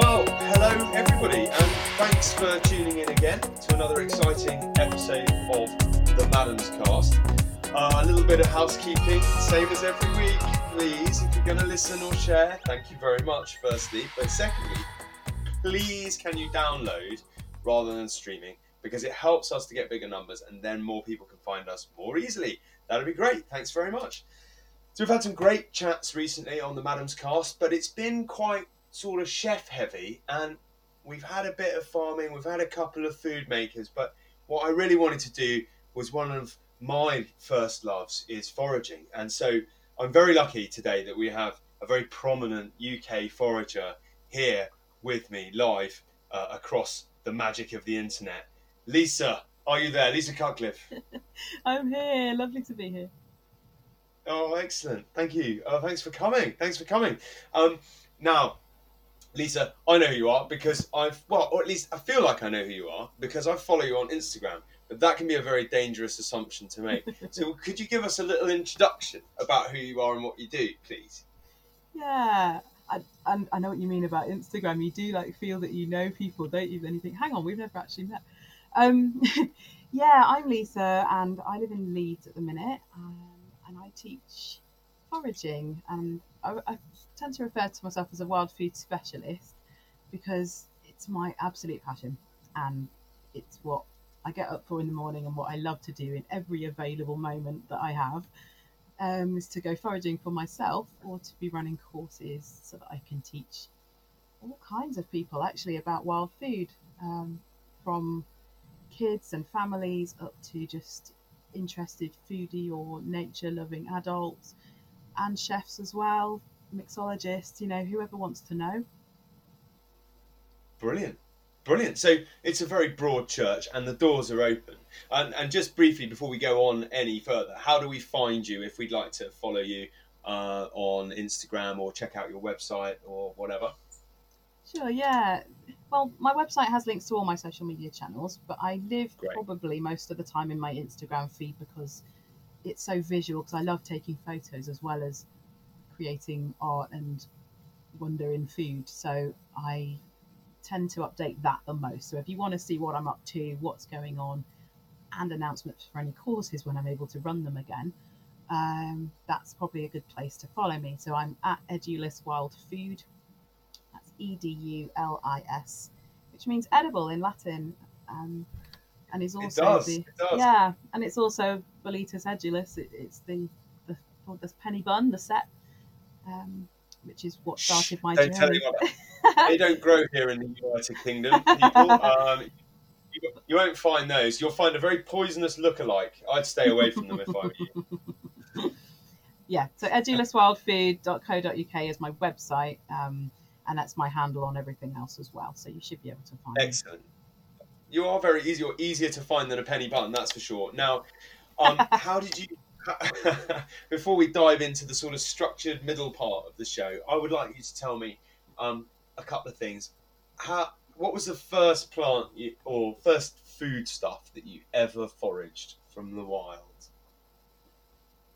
Well, hello everybody, and thanks for tuning in again to another exciting episode of the Maddams Cast. Uh, a little bit of housekeeping, same as every week, please. If you're going to listen or share, thank you very much, firstly. But secondly, please can you download rather than streaming because it helps us to get bigger numbers and then more people can find us more easily. That'd be great. Thanks very much. So we've had some great chats recently on the Maddams Cast, but it's been quite sort of chef heavy and we've had a bit of farming, we've had a couple of food makers, but what I really wanted to do was one of my first loves is foraging. And so I'm very lucky today that we have a very prominent UK forager here with me live uh, across the magic of the internet. Lisa, are you there? Lisa Cutcliffe. I'm here. Lovely to be here. Oh, excellent. Thank you. Oh, thanks for coming. Thanks for coming. Um, now, Lisa, I know who you are because I've, well, or at least I feel like I know who you are because I follow you on Instagram. But that can be a very dangerous assumption to make. so, could you give us a little introduction about who you are and what you do, please? Yeah, I, I, I know what you mean about Instagram. You do like feel that you know people, don't you? Then you think, hang on, we've never actually met. Um, yeah, I'm Lisa, and I live in Leeds at the minute, um, and I teach foraging. And I, I tend to refer to myself as a wild food specialist because it's my absolute passion, and it's what I get up for in the morning and what I love to do in every available moment that I have um, is to go foraging for myself or to be running courses so that I can teach all kinds of people actually about wild food um, from kids and families up to just interested foodie or nature loving adults and chefs as well, mixologists, you know, whoever wants to know. Brilliant. Brilliant. So it's a very broad church and the doors are open. And, and just briefly, before we go on any further, how do we find you if we'd like to follow you uh, on Instagram or check out your website or whatever? Sure, yeah. Well, my website has links to all my social media channels, but I live Great. probably most of the time in my Instagram feed because it's so visual because I love taking photos as well as creating art and wonder in food. So I tend to update that the most. So if you want to see what I'm up to, what's going on, and announcements for any courses when I'm able to run them again, um, that's probably a good place to follow me. So I'm at Edulis Wild Food. That's E D U L I S, which means edible in Latin. Um, and is also does, the yeah, and it's also Boletus edulis. It, it's the the, the penny bun, the cep, um, which is what started my Don't tell journey. anyone. they don't grow here in the United Kingdom, people. Um, you, you won't find those. You'll find a very poisonous look-alike. I'd stay away from them if I were you. yeah, so eduliswildfood.co.uk is my website, um, and that's my handle on everything else as well. So you should be able to find. Excellent. You are very easy. You're easier to find than a penny button, that's for sure. Now, um, how did you? before we dive into the sort of structured middle part of the show, I would like you to tell me um, a couple of things. How? What was the first plant you, or first food stuff that you ever foraged from the wild?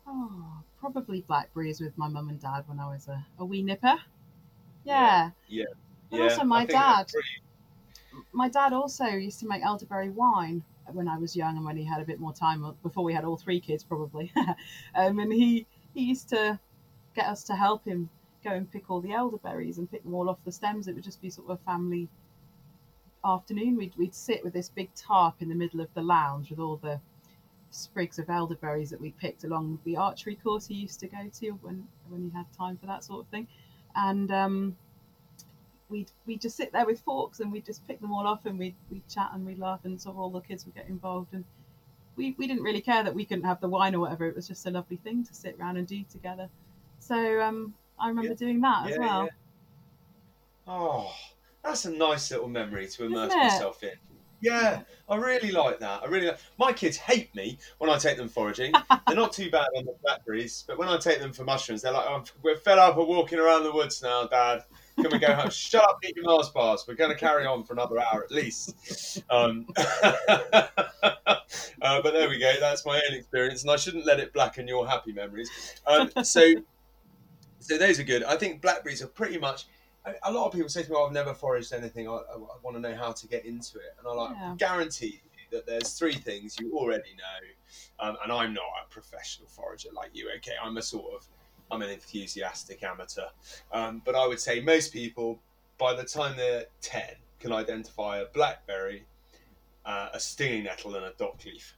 Oh, probably blackberries with my mum and dad when I was a, a wee nipper. Yeah. Yeah. But also my I think that's dad. pretty- My dad also used to make elderberry wine when I was young and when he had a bit more time uh, before we had all three kids probably. um, and he he used to get us to help him go and pick all the elderberries and pick them all off the stems. It would just be sort of a family afternoon. We'd we'd sit with this big tarp in the middle of the lounge with all the sprigs of elderberries that we picked along the archery course he used to go to when when he had time for that sort of thing. And um, we'd we just sit there with forks and we'd just pick them all off and we'd we'd chat and we'd laugh and sort of all the kids would get involved and we, we didn't really care that we couldn't have the wine or whatever. It was just a lovely thing to sit around and do together. So um, I remember Yeah. doing that as well. yeah. Oh, that's a nice little memory to immerse myself in. Yeah, I really like that. I really like. My kids hate me when I take them foraging. they're not too bad on the blackberries, but when I take them for mushrooms, they're like, oh, "We're fed up of walking around the woods now, Dad. Can we go home? Shut up, eat your Mars bars. We're going to carry on for another hour at least." Um, uh, but there we go. That's my own experience, and I shouldn't let it blacken your happy memories. Um, so, so those are good. I think blackberries are pretty much a lot of people say to me, oh, "I've never foraged anything. I, I, I want to know how to get into it." And I like Yeah. guarantee you that there's three things you already know. Um, and I'm not a professional forager like you. Okay, I'm a sort of I'm an enthusiastic amateur. Um, but I would say most people, by the time they're ten, can identify a blackberry, uh, a stinging nettle, and a dock leaf,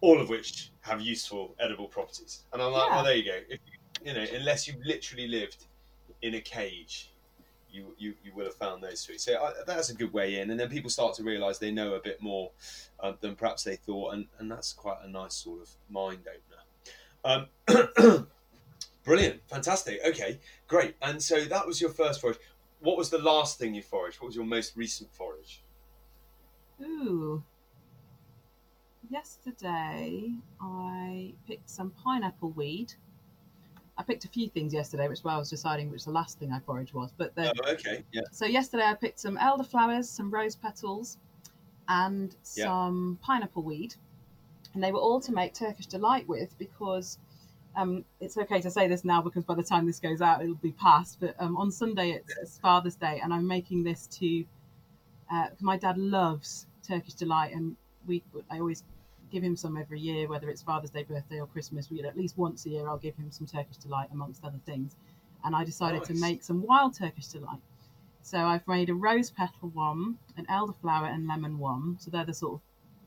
all of which have useful edible properties. And I'm like, Yeah. well, there you go. If you, you know, unless you literally lived in a cage, you you, you will have found those three. So I, that's a good way in. And then people start to realise they know a bit more um, than perhaps they thought, and, and that's quite a nice sort of mind opener. Um, brilliant, fantastic. Okay, great. And so that was your first forage. What was the last thing you foraged? What was your most recent forage? Ooh. Yesterday, I picked some pineapple weed. I picked a few things yesterday, which is why I was deciding which the last thing I foraged was. But the, Oh, okay, yeah. so yesterday I picked some elderflowers, some rose petals, and Yeah. some pineapple weed, and they were all to make Turkish delight with because um, it's okay to say this now because by the time this goes out it'll be past. But um, on Sunday it's, it's Father's Day, and I'm making this to. Uh, my dad loves Turkish delight, and we I always give him some every year, whether it's Father's Day, birthday, or Christmas. We at least once a year I'll give him some Turkish delight amongst other things, and I decided to make some wild Turkish delight. So I've made a rose petal one, an elderflower and lemon one. So they're the sort of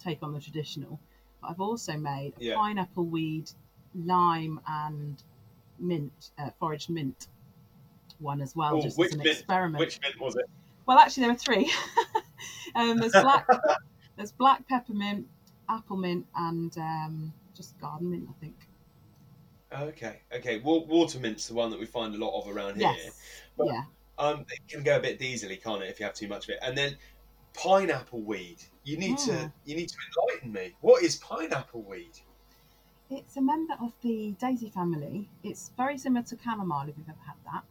take on the traditional. But I've also made a Yeah. pineapple weed, lime and mint, uh, foraged mint one as well, Oh, just which as an mint- experiment. Which mint was it? Well, actually, there are three. um, there's black, there's black peppermint, apple mint, and um, just garden mint, I think. Okay, okay. Wa- water mint's the one that we find a lot of around here. Yes. But- yeah. Um, it can go a bit diesely, can't it, if you have too much of it? And then pineapple weed. You need to Mm. you need to enlighten me. What is pineapple weed? It's a member of the daisy family. It's very similar to chamomile if you've ever had that.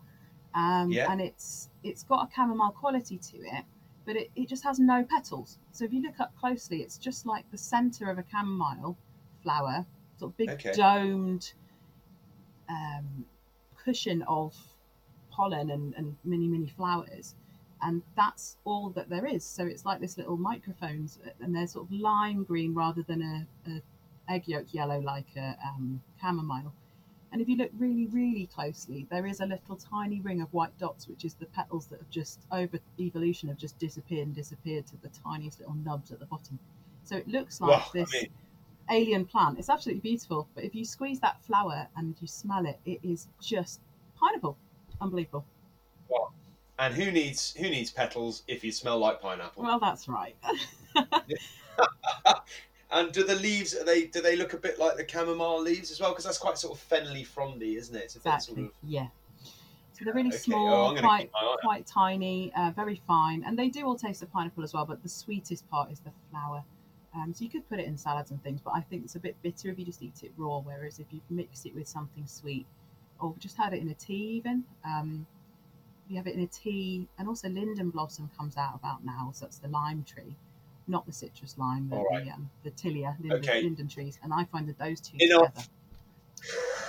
Um, Yeah. And it's it's got a chamomile quality to it, but it, it just has no petals. So if you look up closely, it's just like the centre of a chamomile flower, sort of big Okay. domed um, cushion of pollen and, and mini mini flowers. And that's all that there is. So it's like this little microphones, and they're sort of lime green rather than a, a egg yolk yellow like a um, chamomile. And if you look really, really closely, there is a little tiny ring of white dots, which is the petals that have just, over evolution, have just disappeared and disappeared to the tiniest little nubs at the bottom. So it looks like Well, I this mean- alien plant. It's absolutely beautiful. But if you squeeze that flower and you smell it, it is just pineapple. Unbelievable. And who needs who needs petals if you smell like pineapple? Well, that's right. and do the leaves are they do they look a bit like the chamomile leaves as well? Because that's quite sort of fenly frondy, isn't it? It's a exactly. sort of Yeah. So they're really Okay. Oh, small, I'm quite keep my eye on it. quite tiny, uh, very fine, and they do all taste of pineapple as well. But the sweetest part is the flower. Um, so you could put it in salads and things, but I think it's a bit bitter if you just eat it raw. Whereas if you mix it with something sweet, or just had it in a tea, even um, you have it in a tea, and also linden blossom comes out about now. So that's the lime tree, not the citrus lime, but right. the, um, the tilia linden, Okay. linden trees. And I find that those two Enough. together.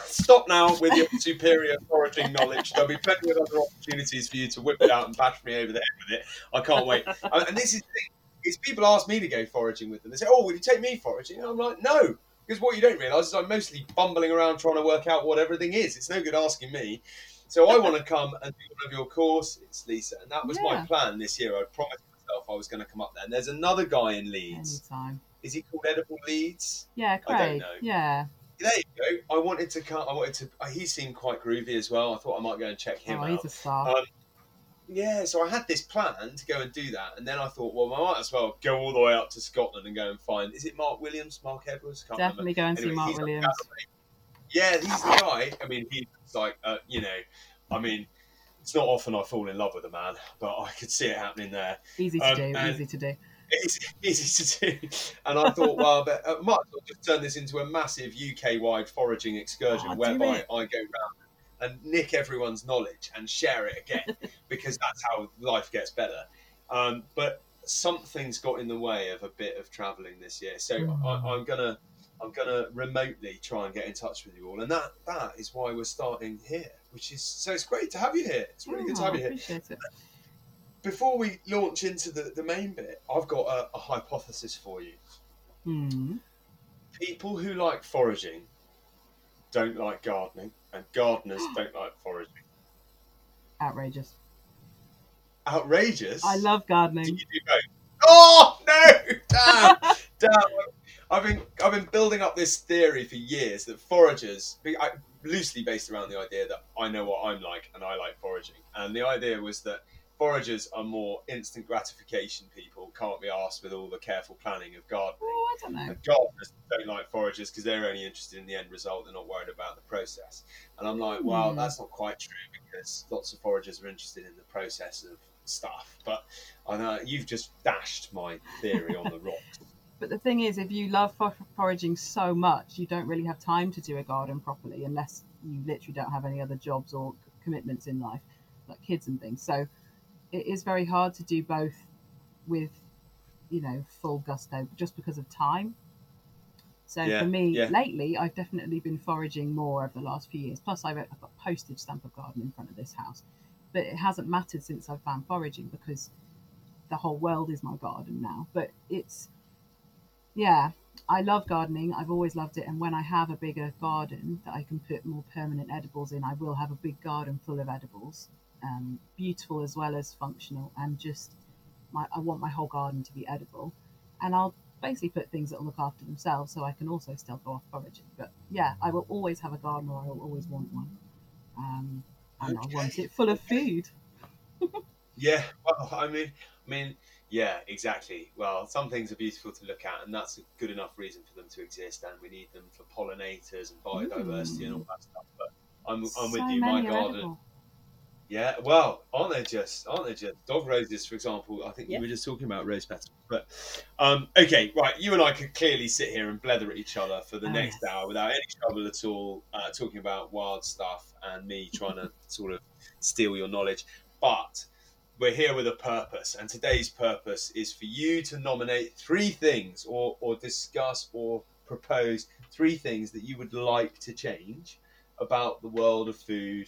Stop now with your superior foraging knowledge. There'll be plenty of other opportunities for you to whip it out and bash me over the head with it. I can't wait. And this is the thing, is people ask me to go foraging with them. They say, "Oh, will you take me foraging?" And I'm like, "No," because what you don't realise is I'm mostly bumbling around trying to work out what everything is. It's no good asking me. So I want to come and do one of your courses, Lisa, and that was my plan this year. I promised myself I was going to come up there. And there's another guy in Leeds. Anytime. Is he called Edible Leeds? Yeah, I don't know. Yeah. There you go. I wanted to come. I wanted to. uh, He seemed quite groovy as well. I thought I might go and check him oh, out. he's a star. Um, Yeah, so I had this plan to go and do that, and then I thought, well, I might as well go all the way up to Scotland and go and find. Is it Mark Williams, Mark Edwards? Can't remember. Definitely go and see Mark Williams. Yeah, he's the guy. I mean, he's like, uh, you know, I mean, it's not often I fall in love with a man, but I could see it happening there. Easy to Um, do. Easy to do. It's easy to do. And I thought, well, but I might as well just turn this into a massive UK-wide foraging excursion Oh, whereby. I go round and nick everyone's knowledge and share it again because that's how life gets better. Um, but something's got in the way of a bit of travelling this year, so Mm. I, I'm gonna. I'm gonna remotely try and get in touch with you all, and that that is why we're starting here, which is so it's great to have you here. It's really good to Oh, have you here. Appreciate it. before we launch into the, the main bit, I've got a, a hypothesis for you. Hmm. People who like foraging don't like gardening, and gardeners don't like foraging. Outrageous. Outrageous. I love Do gardening. you do both? Oh no! Damn! Damn! I've been I've been building up this theory for years that foragers, I, loosely based around the idea that I know what I'm like and I like foraging, and the idea was that foragers are more instant gratification people, can't be asked with all the careful planning of gardening. Oh, I don't know. And gardeners don't like foragers because they're only interested in the end result. They're not worried about the process. And I'm like, well, Hmm. that's not quite true because lots of foragers are interested in the process of stuff. But I know you've just dashed my theory on the rocks. But the thing is, if you love for- foraging so much, you don't really have time to do a garden properly unless you literally don't have any other jobs or c- commitments in life, like kids and things. So it is very hard to do both with, you know, full gusto just because of time. So Yeah, for me, yeah. lately, I've definitely been foraging more over the last few years. Plus, I've, I've got postage stamp of garden in front of this house. But it hasn't mattered since I've found foraging because the whole world is my garden now. But it's yeah, I love gardening. I've always loved it. And when I have a bigger garden that I can put more permanent edibles in, I will have a big garden full of edibles, um, beautiful as well as functional. And just, my, I want my whole garden to be edible. And I'll basically put things that will look after themselves so I can also still go off foraging. But yeah, I will always have a garden or I will always want one. Um, and I want it full of okay. food. Yeah, well, I mean, I mean, yeah, exactly. Well, some things are beautiful to look at, and that's a good enough reason for them to exist, and we need them for pollinators and biodiversity and all that stuff. But I'm, I'm with you. My garden, edible. Yeah, well, aren't they just? Aren't they just? Dog roses, for example. I think Yeah. we were just talking about rose petals. But um, okay, right. You and I could clearly sit here and blether at each other for the Oh, next yes. hour without any trouble at all, uh, talking about wild stuff and me trying to sort of steal your knowledge. But we're here with a purpose, and today's purpose is for you to nominate three things, or or discuss or propose three things that you would like to change about the world of food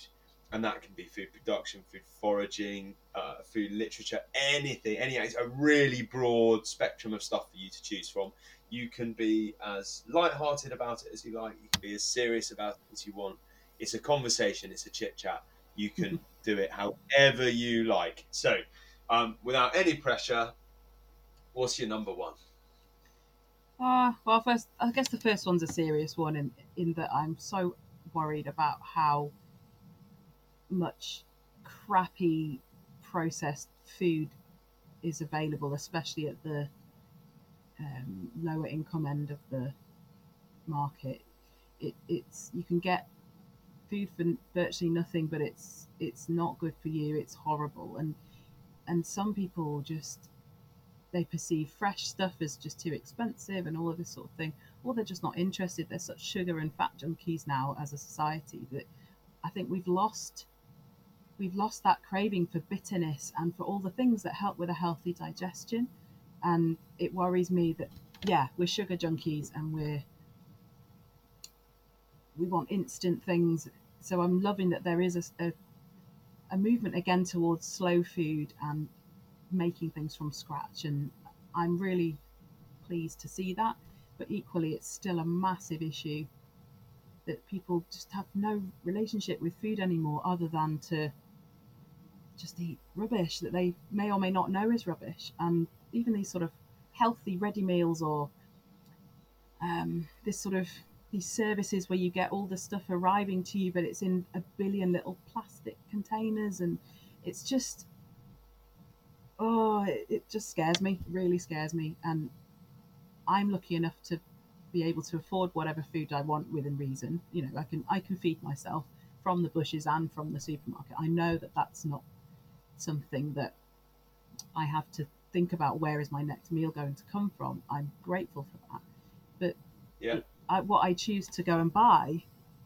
and that can be food production, food foraging, uh, food literature, anything, any it's a really broad spectrum of stuff for you to choose from. You can be as light-hearted about it as you like. You can be as serious about it as you want. It's a conversation. It's a chit chat. You can do it however you like. So, um, without any pressure, what's your number one? Uh, well, first, I guess the first one's a serious one in, in that I'm so worried about how much crappy processed food is available, especially at the um, lower income end of the market. It, it's you can get food for virtually nothing, but it's it's not good for you. It's horrible, and and some people just they perceive fresh stuff as just too expensive and all of this sort of thing, or they're just not interested. They're such sugar and fat junkies now as a society that I think we've lost we've lost that craving for bitterness and for all the things that help with a healthy digestion. And it worries me that yeah, we're sugar junkies and we're we want instant things. So I'm loving that there is a, a, a movement again towards slow food and making things from scratch and i'm really pleased to see that. But equally it's still a massive issue that people just have no relationship with food anymore other than to just eat rubbish that they may or may not know is rubbish. And even these sort of healthy ready meals or um, this sort of these services where you get all the stuff arriving to you but it's in a billion little plastic containers and it's just oh, it, it just scares me, really scares me. And I'm lucky enough to be able to afford whatever food I want within reason. You know, I can I can feed myself from the bushes and from the supermarket. I know that that's not something that I have to think about. Where is my next meal going to come from? I'm grateful for that, but Yeah. I, what I choose to go and buy,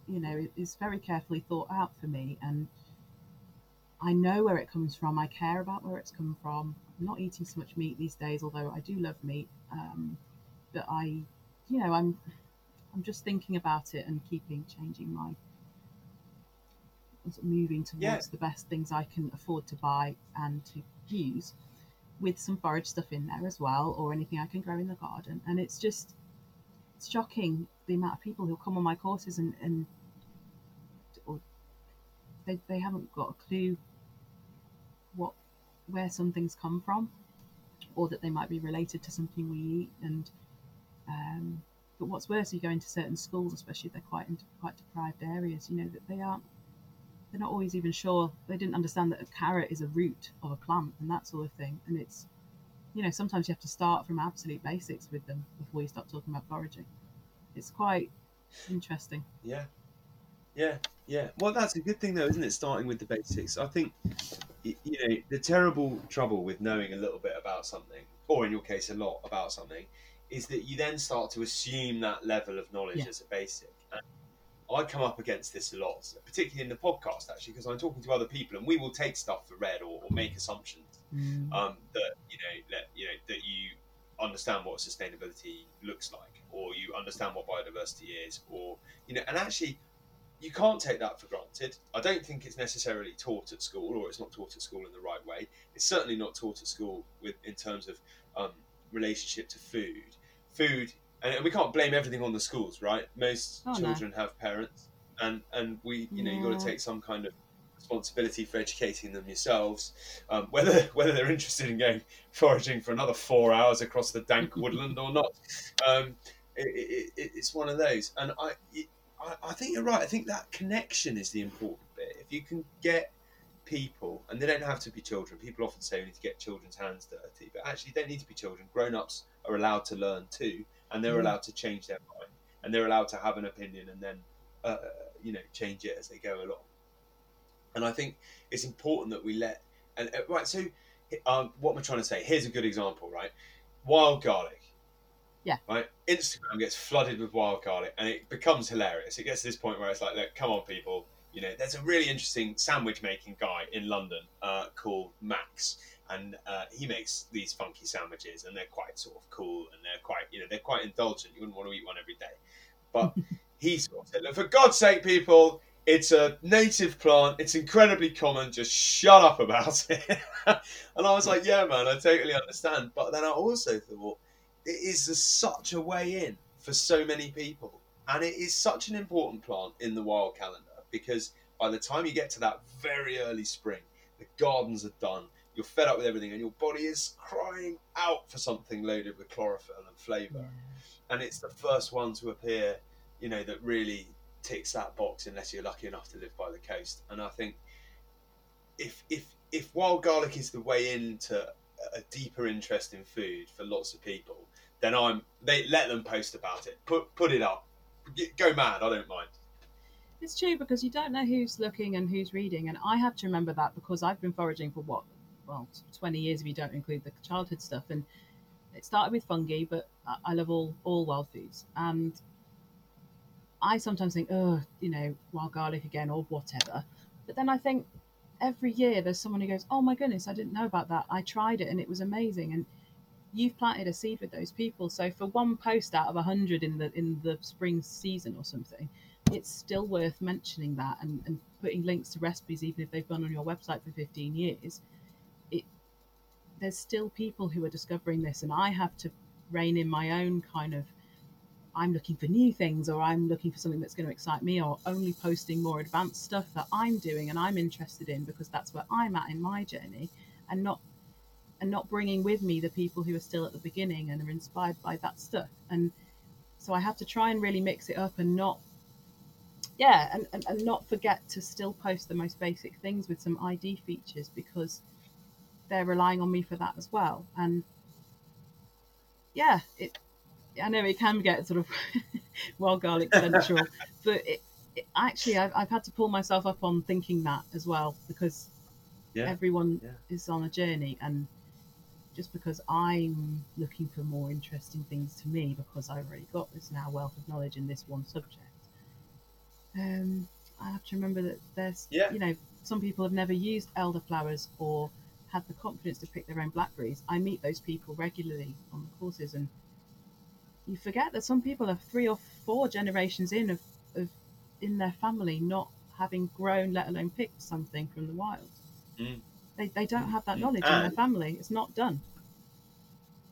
you know, is very carefully thought out for me and. I know where it comes from. I care about where it's come from. I'm not eating so much meat these days, although I do love meat. Um, but I, you know, I'm, I'm just thinking about it and keeping changing my sort of moving towards Yeah. the best things I can afford to buy and to use, with some forage stuff in there as well, or anything I can grow in the garden. And it's just it's shocking the amount of people who come on my courses and and or they they haven't got a clue what where some things come from, or that they might be related to something we eat and. Um, but what's worse, you go into certain schools, especially if they're quite in quite deprived areas, you know that they aren't. They're not always even sure. They didn't understand that a carrot is a root of a plant and that sort of thing. And it's, you know, sometimes you have to start from absolute basics with them before you start talking about foraging. It's quite interesting. Yeah, yeah, yeah. Well, that's a good thing, though, isn't it? Starting with the basics. I think, you know, the terrible trouble with knowing a little bit about something, or in your case, a lot about something, is that you then start to assume that level of knowledge Yeah. as a basic. And I come up against this a lot, particularly in the podcast, actually, because I'm talking to other people, and we will take stuff for read or, or make assumptions um, that you know that you know that you understand what sustainability looks like, or you understand what biodiversity is, or you know, and actually, you can't take that for granted. I don't think it's necessarily taught at school, or it's not taught at school in the right way. It's certainly not taught at school with in terms of um, relationship to food. Food, and we can't blame everything on the schools, right? Most Oh, no. children have parents, and and we, you know, you've got to take some kind of responsibility for educating them yourselves um, whether whether they're interested in going foraging for another four hours across the dank woodland or not. Um, it, it, it's one of those, and I, it, I I think you're right. I think that connection is the important bit. If you can get people, and they don't have to be children. People often say we need to get children's hands dirty, but actually, they don't need to be children. Grown-ups are allowed to learn too, and they're Mm. allowed to change their mind, and they're allowed to have an opinion, and then uh, you know change it as they go along. And I think it's important that we let and uh, right. So, um, what am I trying to say? Here's a good example, right? Wild garlic. Yeah. Right. Instagram gets flooded with wild garlic, and it becomes hilarious. It gets to this point where it's like, look, come on, people. You know, there's a really interesting sandwich making guy in London uh, called Max, and uh, he makes these funky sandwiches, and they're quite sort of cool, and they're quite, you know, they're quite indulgent. You wouldn't want to eat one every day, but he sort of said, look, for God's sake, people, it's a native plant. It's incredibly common. Just shut up about it. and I was like, yeah, man, I totally understand. But then I also thought it is a, such a way in for so many people. And it is such an important plant in the wild calendar because by the time you get to that very early spring, the gardens are done. You're fed up with everything, and your body is crying out for something loaded with chlorophyll and flavour mm. and it's the first one to appear, you know, that really ticks that box unless you're lucky enough to live by the coast. And I think if if if wild garlic is the way into a deeper interest in food for lots of people, then I'm they let them post about it. Put put it up. Go mad. I don't mind. It's true because you don't know who's looking and who's reading, and I have to remember that because I've been foraging for what, well, twenty years if you don't include the childhood stuff, and it started with fungi, but I- love all all wild foods, and I sometimes think, oh, you know, wild garlic again or whatever, but then I think every year there's someone who goes, oh my goodness, I didn't know about that. I tried it and it was amazing, and you've planted a seed with those people. So for one post out of a hundred in the in the spring season or something it's still worth mentioning that and, and putting links to recipes even if they've gone on your website for 15 years there's still people who are discovering this and i have to rein in my own kind of i'm looking for new things or i'm looking for something that's going to excite me or only posting more advanced stuff that i'm doing and i'm interested in because that's where i'm at in my journey and not and not bringing with me the people who are still at the beginning and are inspired by that stuff. And so i have to try and really mix it up and not yeah and, and, and not forget to still post the most basic things with some id features because they're relying on me for that as well and yeah it i know it can get sort of well garlic central but it, it actually I've, I've had to pull myself up on thinking that as well because Yeah, everyone yeah. is on a journey and just because i'm looking for more interesting things to me because i've already got this now wealth of knowledge in this one subject um, I have to remember that there's, Yeah. you know, some people have never used elderflowers or had the confidence to pick their own blackberries. I meet those people regularly on the courses, and you forget that some people are three or four generations in of, of in their family not having grown, let alone picked something from the wild. Mm. They, they don't have that Mm. knowledge in their family. It's not done.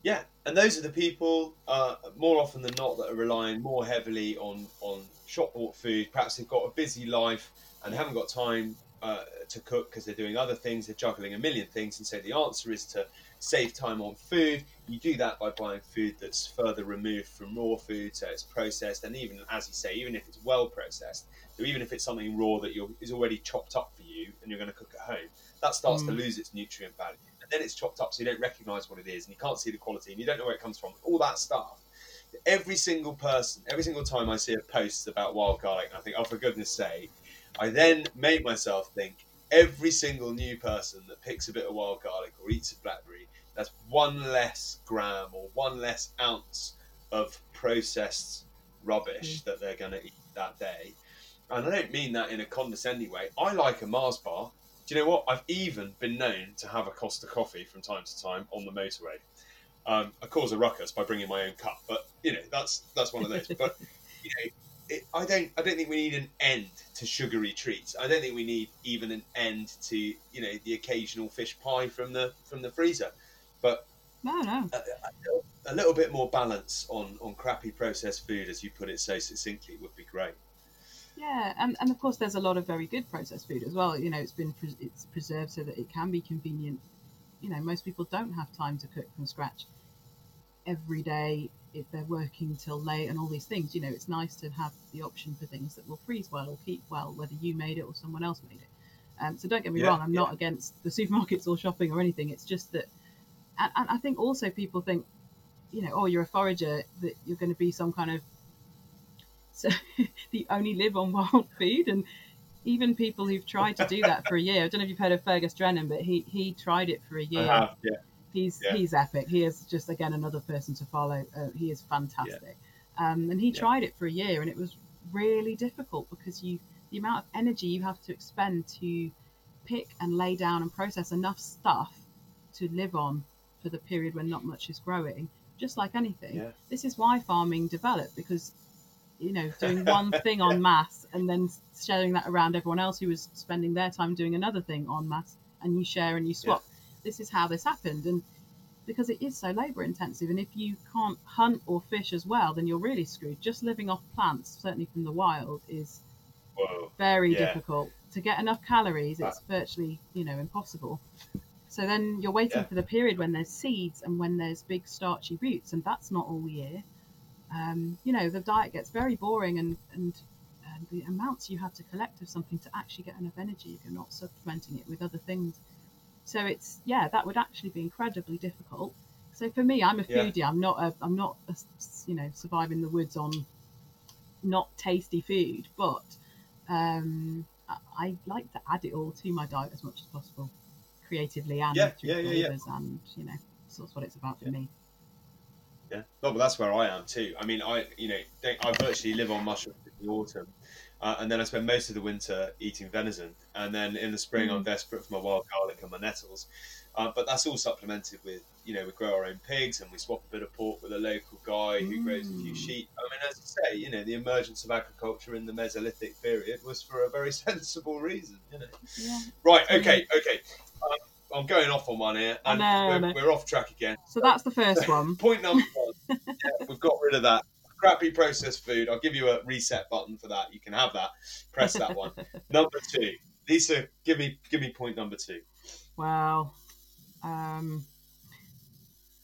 Yeah, and those are the people uh, more often than not that are relying more heavily on on shop bought food. Perhaps they've got a busy life and haven't got time uh, to cook because they're doing other things. They're juggling a million things, and so the answer is to save time on food. You do that by buying food that's further removed from raw food, so it's processed, and even as you say, even if it's well processed, so even if it's something raw that you're, is already chopped up for you and you're going to cook at home, that starts to Mm. lose its nutrient value. And then it's chopped up, so you don't recognise what it is, and you can't see the quality, and you don't know where it comes from. All that stuff. Every single person, every single time I see a post about wild garlic, I think, oh, for goodness sake, I then make myself think every single new person that picks a bit of wild garlic or eats a blackberry, that's one less gram or one less ounce of processed rubbish that they're going to eat that day. And I don't mean that in a condescending way. I like a Mars bar. Do you know what? I've even been known to have a Costa coffee from time to time on the motorway. Um, I cause a ruckus by bringing my own cup, but you know that's that's one of those. But you know, it, I don't I don't think we need an end to sugary treats. I don't think we need even an end to you know the occasional fish pie from the from the freezer. But No, no. a, a little bit more balance on on crappy processed food, as you put it so succinctly, would be great. Yeah, and, and of course there's a lot of very good processed food as well. You know, it's been pres- it's preserved so that it can be convenient. You know, most people don't have time to cook from scratch every day if they're working till late and all these things. You know, it's nice to have the option for things that will freeze well or keep well, whether you made it or someone else made it. Um, so don't get me Yeah, wrong, I'm not against the supermarkets or shopping or anything. It's just that, and, and I think also people think, you know, oh, you're a forager, that you're going to be some kind of so they only live on wild food and even people who've tried to do that for a year. I don't know if you've heard of Fergus Drennan, but he he tried it for a year. Have, yeah. He's Yeah. he's epic. He is just again another person to follow. Uh, he is fantastic. Um, and he Yeah. tried it for a year, and it was really difficult because you the amount of energy you have to expend to pick and lay down and process enough stuff to live on for the period when not much is growing. Just like anything, Yeah. this is why farming developed because you know doing one thing on mass and then sharing that around everyone else who was spending their time doing another thing on mass, and you share and you swap this is how this happened. And because it is so labor intensive and if you can't hunt or fish as well then you're really screwed. Just living off plants certainly from the wild is Whoa. very Yeah. difficult. To get enough calories Uh, it's virtually you know impossible. So then you're waiting Yeah. for the period when there's seeds and when there's big starchy roots and that's not all year. Um, you know the diet gets very boring and and and the amounts you have to collect of something to actually get enough energy if you're not supplementing it with other things so it's yeah that would actually be incredibly difficult so for me i'm a Yeah. foodie i'm not a i'm not a, you know surviving the woods on not tasty food but um I, I like to add it all to my diet as much as possible creatively and Yeah, through yeah, yeah, yeah. flavors and you know so that's what it's about for Yeah. me Yeah, no, but that's where I am too. I mean, I you know I virtually live on mushrooms in the autumn, uh, and then I spend most of the winter eating venison, and then in the spring I'm Mm. desperate for my wild garlic and my nettles. Uh, but that's all supplemented with you know we grow our own pigs and we swap a bit of pork with a local guy who grows a few Mm. sheep. I mean, as I say, you know the emergence of agriculture in the Mesolithic period was for a very sensible reason. You know. yeah Right. Okay. Okay. Um, I'm going off on one here, and know, we're, we're off track again. so that's the first one Point number one. yeah, we've got rid of that crappy processed food. I'll give you a reset button for that. You can have that. Press that one. number two. Lisa, give me give me point number two. Well, um,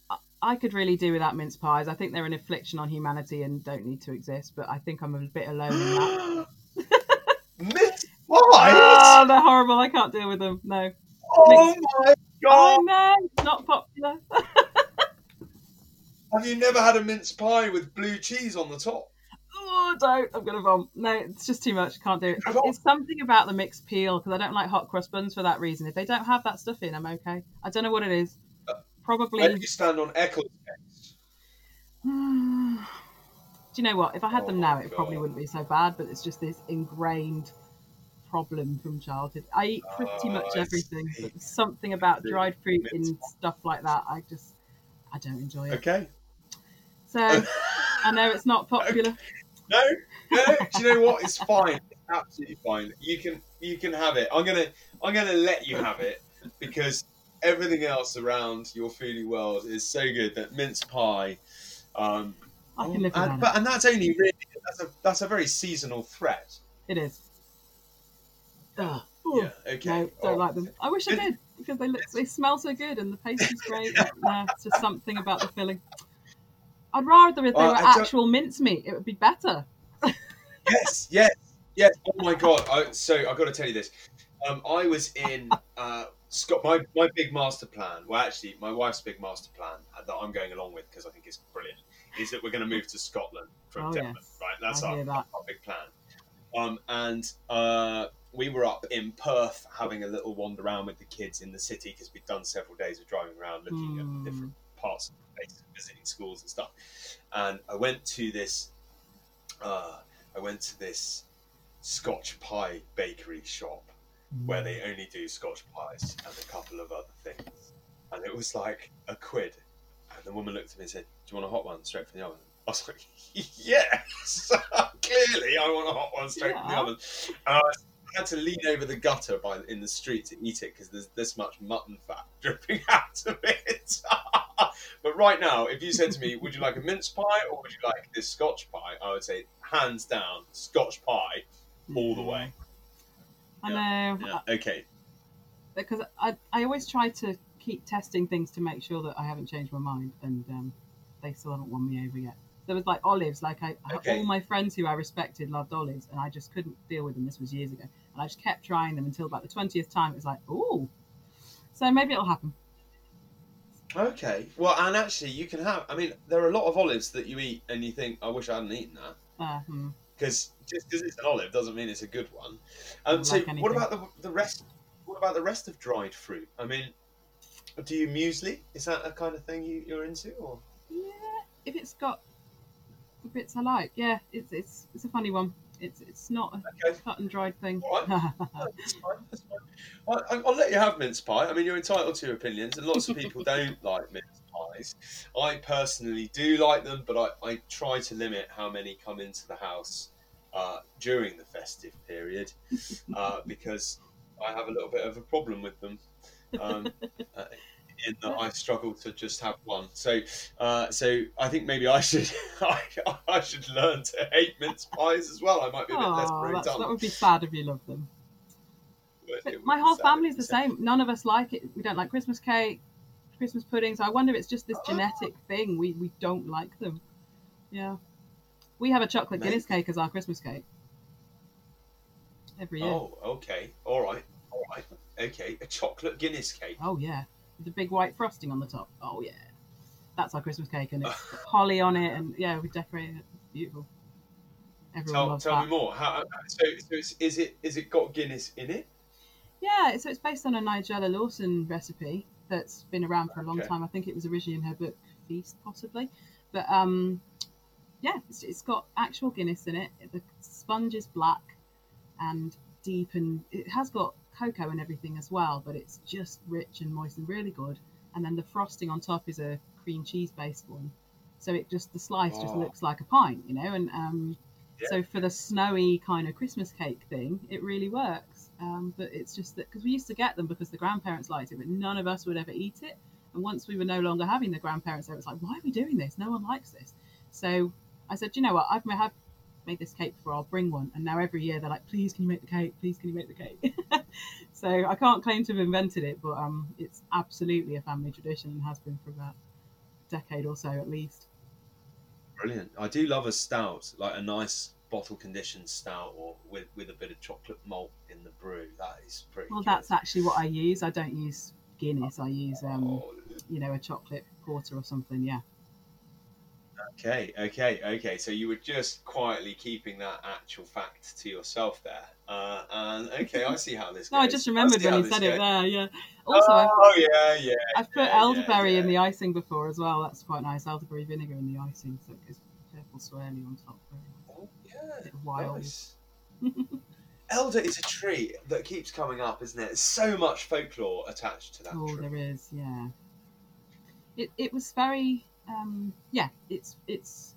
I- I could really do without mince pies. I think they're an affliction on humanity and don't need to exist. But I think I'm a bit alone in that. Mince Oh, pies? they're horrible. I can't deal with them. No. Oh my Oh god! no, it's not popular. Have you never had a mince pie with blue cheese on the top? oh, don't. I'm gonna vom. No, it's just too much. Can't do it. It's something about the mixed peel because I don't like hot cross buns for that reason. If they don't have that stuff in, I'm okay. I don't know what it is. Uh, Probably. Where do you stand on Eccles? Do you know what? If I had Oh them now, it probably wouldn't be so bad. But it's just this ingrained problem from childhood. I eat pretty Oh, much everything, but something about dried fruit and stuff like that, I just I don't enjoy it. Okay. So I know it's not popular. No, no. Do you know what? It's fine. It's absolutely fine. You can you can have it. I'm gonna I'm gonna let you have it because everything else around your foodie world is so good that mince pie. Um, I can live and, but and that's only really that's a that's a very seasonal threat. It is. Ugh. Ooh. Yeah. Okay. No, don't Oh. like them. I wish I did because they look, they smell so good and the pastry's great. no, it's just something about the filling. I'd rather if they Uh, were actual mincemeat. It would be better. yes, yes, yes. Oh my god! I, so I've got to tell you this. Um, I was in uh, Scott. My my big master plan. Well, actually, my wife's big master plan that I'm going along with because I think it's brilliant. Is that we're going to move to Scotland from Oh, Devon, yes. right? That's our, that. our big plan. Um, and uh, we were up in Perth having a little wander around with the kids in the city because we'd done several days of driving around looking Hmm. at different parts of the place, visiting schools and stuff. And I went to this. Uh, I went to this Scotch pie bakery shop where they only do Scotch pies and a couple of other things, and it was like a quid. And the woman looked at me and said, "Do you want a hot one straight from the oven?" I was like, "Yes, clearly I want a hot one straight from the oven." And I was- I had to lean over the gutter by in the street to eat it because there's this much mutton fat dripping out of it. But right now, if you said to me, "Would you like a mince pie or would you like this Scotch pie?" I would say, hands down, Scotch pie all the way. I know. Yeah. Okay. because I, I always try to keep testing things to make sure that I haven't changed my mind, and um, they still haven't won me over yet. There was like olives, like I, I- Okay. all my friends who I respected loved olives, and I just couldn't deal with them. This was years ago, and I just kept trying them until about the twentieth time. It was like, ooh, so maybe it'll happen. Okay. Well, and actually, you can have. I mean, there are a lot of olives that you eat, and you think, "I wish I hadn't eaten that," because just because it's an olive doesn't mean it's a good one. Um, Don't so, like what about the the rest? What about the rest of dried fruit? I mean, do you muesli? Is that a kind of thing you, you're into, or? Yeah, if it's got the bits I like, yeah, it's it's it's a funny one. It's it's not a Okay. cut and dried thing. All No, that's fine. That's fine. I, I- I'll let you have mince pie. I mean, you're entitled to your opinions, and lots of people don't like mince pies. I personally do like them, but I, I try to limit how many come into the house uh, during the festive period uh, because I have a little bit of a problem with them. Um, in that I struggle to just have one, so uh, so I think maybe I should I, I should learn to hate mince pies as well. I might be a bit less Oh, done. that would be sad if you love them. my whole sad family's if the same. None of us like it. We don't like Christmas cake, Christmas pudding. So I wonder if it's just this Oh. genetic thing. We we don't like them. Yeah. We have a chocolate Maybe. Guinness cake as our Christmas cake every year. Oh, okay. All right. All right. Okay. A chocolate Guinness cake. Oh yeah, with the big white frosting on the top. Oh yeah, that's our Christmas cake, and it's got holly on it, and yeah, we decorated it. It's beautiful. Everyone Tell, tell me more. How, so, so it's, is it is it got Guinness in it? Yeah, so it's based on a Nigella Lawson recipe that's been around for a long Okay. time. I think it was originally in her book Feast, possibly. But um, yeah, it's, it's got actual Guinness in it. The sponge is black and deep, and it has got cocoa and everything as well. But it's just rich and moist and really good. And then the frosting on top is a cream cheese based one, so it just the slice just Oh. looks like a pint, you know. And um, Yeah. so for the snowy kind of Christmas cake thing, it really works. Um, but it's just that because we used to get them because the grandparents liked it, but none of us would ever eat it. And once we were no longer having the grandparents there, it was like, why are we doing this? No one likes this. So I said, you know what? I've ma- made this cake before. I'll bring one. And now every year they're like, please, can you make the cake? Please, can you make the cake? so I can't claim to have invented it, but um, it's absolutely a family tradition and has been for about a decade or so at least. Brilliant. I do love a stout, like a nice bottle conditioned stout, or with with a bit of chocolate malt in the brew. That is pretty. Well, good. that's actually what I use. I don't use Guinness. I use, um, Oh, you know, a chocolate porter or something. Yeah. Okay, okay, okay. So you were just quietly keeping that actual fact to yourself there. Uh, and okay, I see how this No, goes. I just remembered see when you said it there. Yeah. Also, I've, oh yeah, yeah. I've put yeah, elderberry yeah, in the icing before as well. That's quite nice. Elderberry vinegar in the icing, so it goes purple swirly on top. Oh, yeah, wild. nice. Elder is a tree that keeps coming up, isn't it? So much folklore attached to that Oh, tree. there is. Yeah. It it was very um yeah. It's it's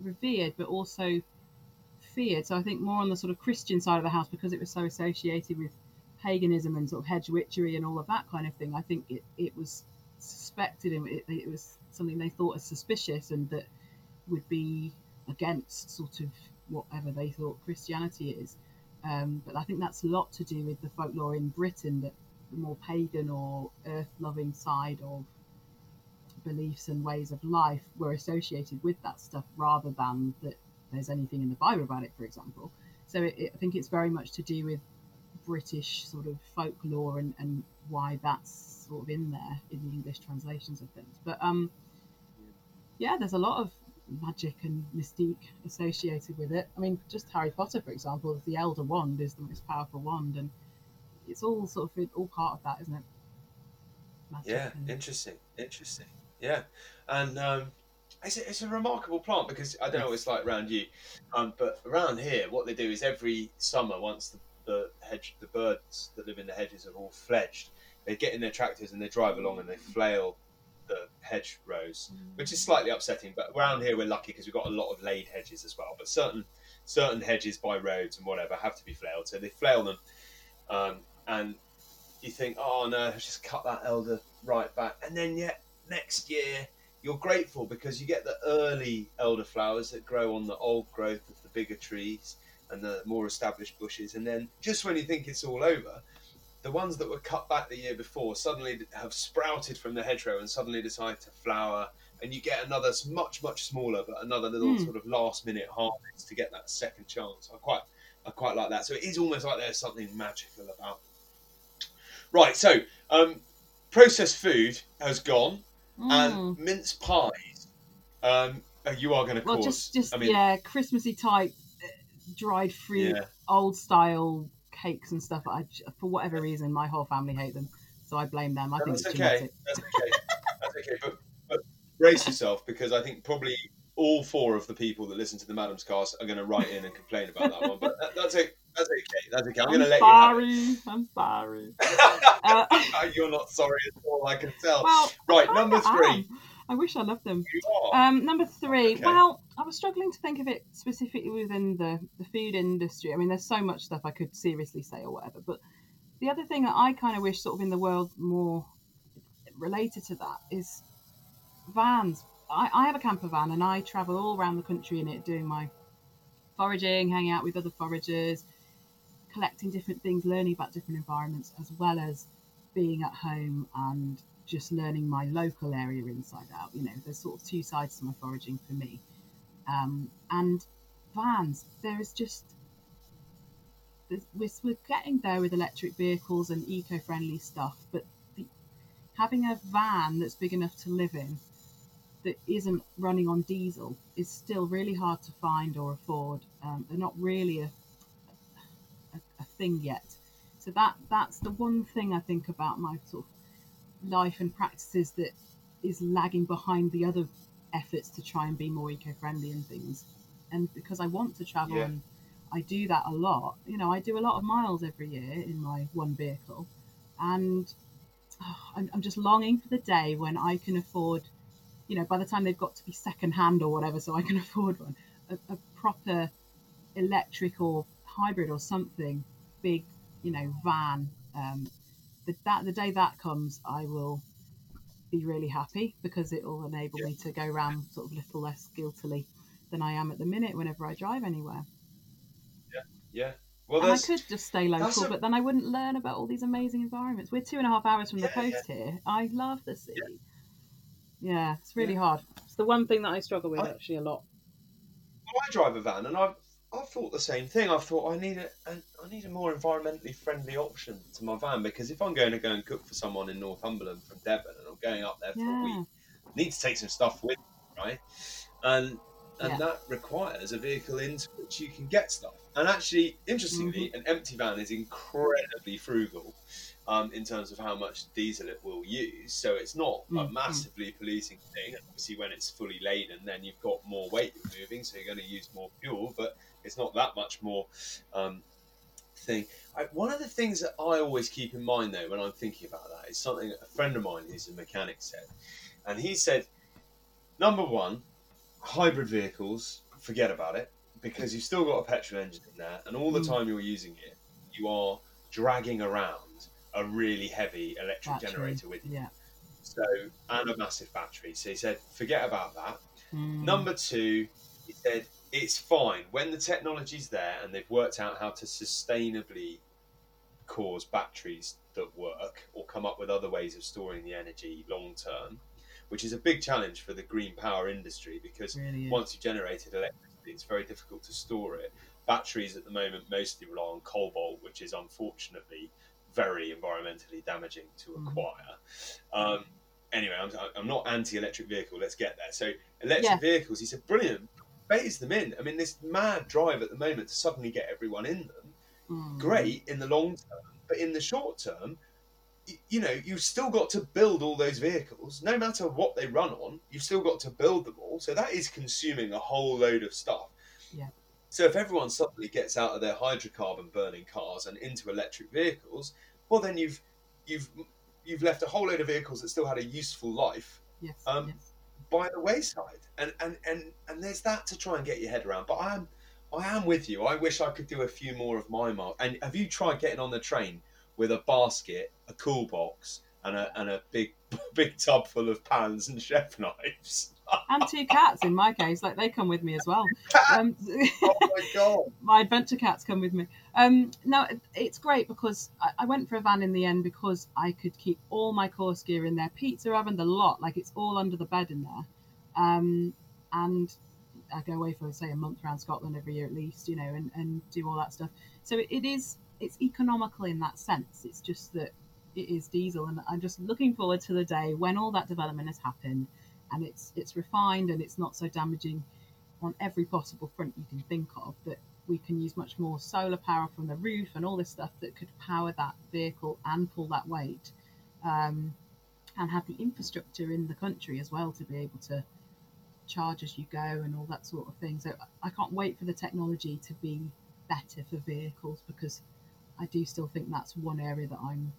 revered, but also feared. So I think more on the sort of Christian side of the house because it was so associated with paganism and sort of hedge witchery and all of that kind of thing. I think it, it was suspected and it, it was something they thought as suspicious and that would be against sort of whatever they thought Christianity is. Um, but I think that's a lot to do with the folklore in Britain that the more pagan or earth loving side of beliefs and ways of life were associated with that stuff rather than that there's anything in the Bible about it, for example. So it, it, I think it's very much to do with British sort of folklore and, and why that's sort of in there in the English translations of things. But um, yeah, there's a lot of magic and mystique associated with it. I mean, just Harry Potter, for example, the Elder Wand is the most powerful wand, and it's all sort of all part of that, isn't it? Magic yeah, and... interesting, interesting. Yeah, and um, it's a, it's a remarkable plant because I don't know what it's like around you, um, but around here, what they do is every summer, once the, the hedge, the birds that live in the hedges are all fledged, they get in their tractors and they drive along and they flail the hedge rows, which is slightly upsetting. But around here, we're lucky because we've got a lot of laid hedges as well. But certain certain hedges by roads and whatever have to be flailed, so they flail them, um, and you think, oh no, just cut that elder right back, and then yet next year you're grateful because you get the early elderflowers that grow on the old growth of the bigger trees and the more established bushes, and then just when you think it's all over, the ones that were cut back the year before suddenly have sprouted from the hedgerow and suddenly decide to flower, and you get another much much smaller but another little mm. sort of last minute harvest to get that second chance. I quite I quite like that. So it is almost like there's something magical about. Right, so um, processed food has gone mm. and mince pies. Um, uh, you are going to well, cause. just, just I mean, yeah, Christmassy type, uh, dried fruit, yeah. old style cakes and stuff. I, for whatever reason, my whole family hate them, so I blame them. I think that's it's okay. That's okay. that's okay. But, but brace yourself because I think probably all four of the people that listen to the Maddams cast are going to write in and complain about that one. But that, that's it. That's okay. That's okay. I'm, I'm going to let sorry. you. Sorry. I'm sorry. uh, You're not sorry at all. I can tell. Well, right, number three. Am. I wish I loved them. Um, number three. Okay. Well, I was struggling to think of it specifically within the, the food industry. I mean, there's so much stuff I could seriously say or whatever. But the other thing that I kind of wish sort of in the world more related to that is vans. I, I have a camper van and I travel all around the country in it doing my foraging, hanging out with other foragers, collecting different things, learning about different environments, as well as being at home and just learning my local area inside out. You know, there's sort of two sides to my foraging for me. Um, and vans, there is just we're, getting there with electric vehicles and eco-friendly stuff, but the, having a van that's big enough to live in that isn't running on diesel is still really hard to find or afford. Um, they're not really a, a, a thing yet. So that that's the one thing I think about my sort of life and practices that is lagging behind the other efforts to try and be more eco-friendly and things and because i want to travel yeah. and i do that a lot you know i do a lot of miles every year in my one vehicle and oh, I'm, I'm just longing for the day when i can afford you know by the time they've got to be second hand or whatever so i can afford one a, a proper electric or hybrid or something big you know van um, the, that the day that comes, I will be really happy because it will enable yeah. me to go around sort of a little less guiltily than I am at the minute whenever I drive anywhere. Yeah, yeah. Well, and I could just stay local, a... but then I wouldn't learn about all these amazing environments. We're two and a half hours from yeah, the coast yeah. here. I love the sea. Yeah, it's really hard. It's the one thing that I struggle with I, actually a lot. I drive a van, and I've I've thought the same thing. I've thought I need a, a I need a more environmentally friendly option to my van because if I'm going to go and cook for someone in Northumberland from Devon and I'm going up there for yeah. a week, I need to take some stuff with, me, right? And and yeah. that requires a vehicle into which you can get stuff. And actually, interestingly, mm-hmm. an empty van is incredibly frugal um, in terms of how much diesel it will use. So it's not a massively polluting thing. Obviously, when it's fully laden, then you've got more weight you're moving, so you're going to use more fuel. But it's not that much more um, thing. I, one of the things that I always keep in mind though when I'm thinking about that is something a friend of mine who's a mechanic said, and he said, number one, hybrid vehicles, forget about it because you've still got a petrol engine in there, and all the Mm. time you're using it, you are dragging around a really heavy electric Battery. generator with you. Yeah. So and a massive battery. So he said, forget about that. Mm. Number two, he said it's fine when the technology's there and they've worked out how to sustainably cause batteries that work or come up with other ways of storing the energy long term, which is a big challenge for the green power industry because really once you've generated electricity, it's very difficult to store it. Batteries at the moment mostly rely on cobalt, which is unfortunately very environmentally damaging to Mm. acquire. Um, anyway, I'm, I'm not anti-electric vehicle. Let's get there. So electric Yeah. vehicles, he said, brilliant. Phase them in. I mean, this mad drive at the moment to suddenly get everyone in them, Mm. great in the long term, but in the short term, you know, you've still got to build all those vehicles, no matter what they run on. You've still got to build them all, so that is consuming a whole load of stuff. Yeah. So if everyone suddenly gets out of their hydrocarbon burning cars and into electric vehicles, well, then you've you've you've left a whole load of vehicles that still had a useful life Yes. um, yes. by the wayside, and and and and there's that to try and get your head around. But I am, I am with you. I wish I could do a few more of my mark. And have you tried getting on the train with a basket, a cool box, and a and a big big tub full of pans and chef knives? And two cats in my case, like they come with me as well. Um, oh my god! my adventure cats come with me. Um, no, it's great because I, I went for a van in the end because I could keep all my course gear in there, pizza oven, the lot, like it's all under the bed in there. Um, and I go away for say a month around Scotland every year at least, you know, and, and do all that stuff. So it, it is it's economical in that sense. It's just that it is diesel, and I'm just looking forward to the day when all that development has happened and it's it's refined and it's not so damaging on every possible front you can think of that we can use much more solar power from the roof and all this stuff that could power that vehicle and pull that weight um, and have the infrastructure in the country as well to be able to charge as you go and all that sort of thing. So i can't wait for the technology to be better for vehicles because i do still think that's one area that i'm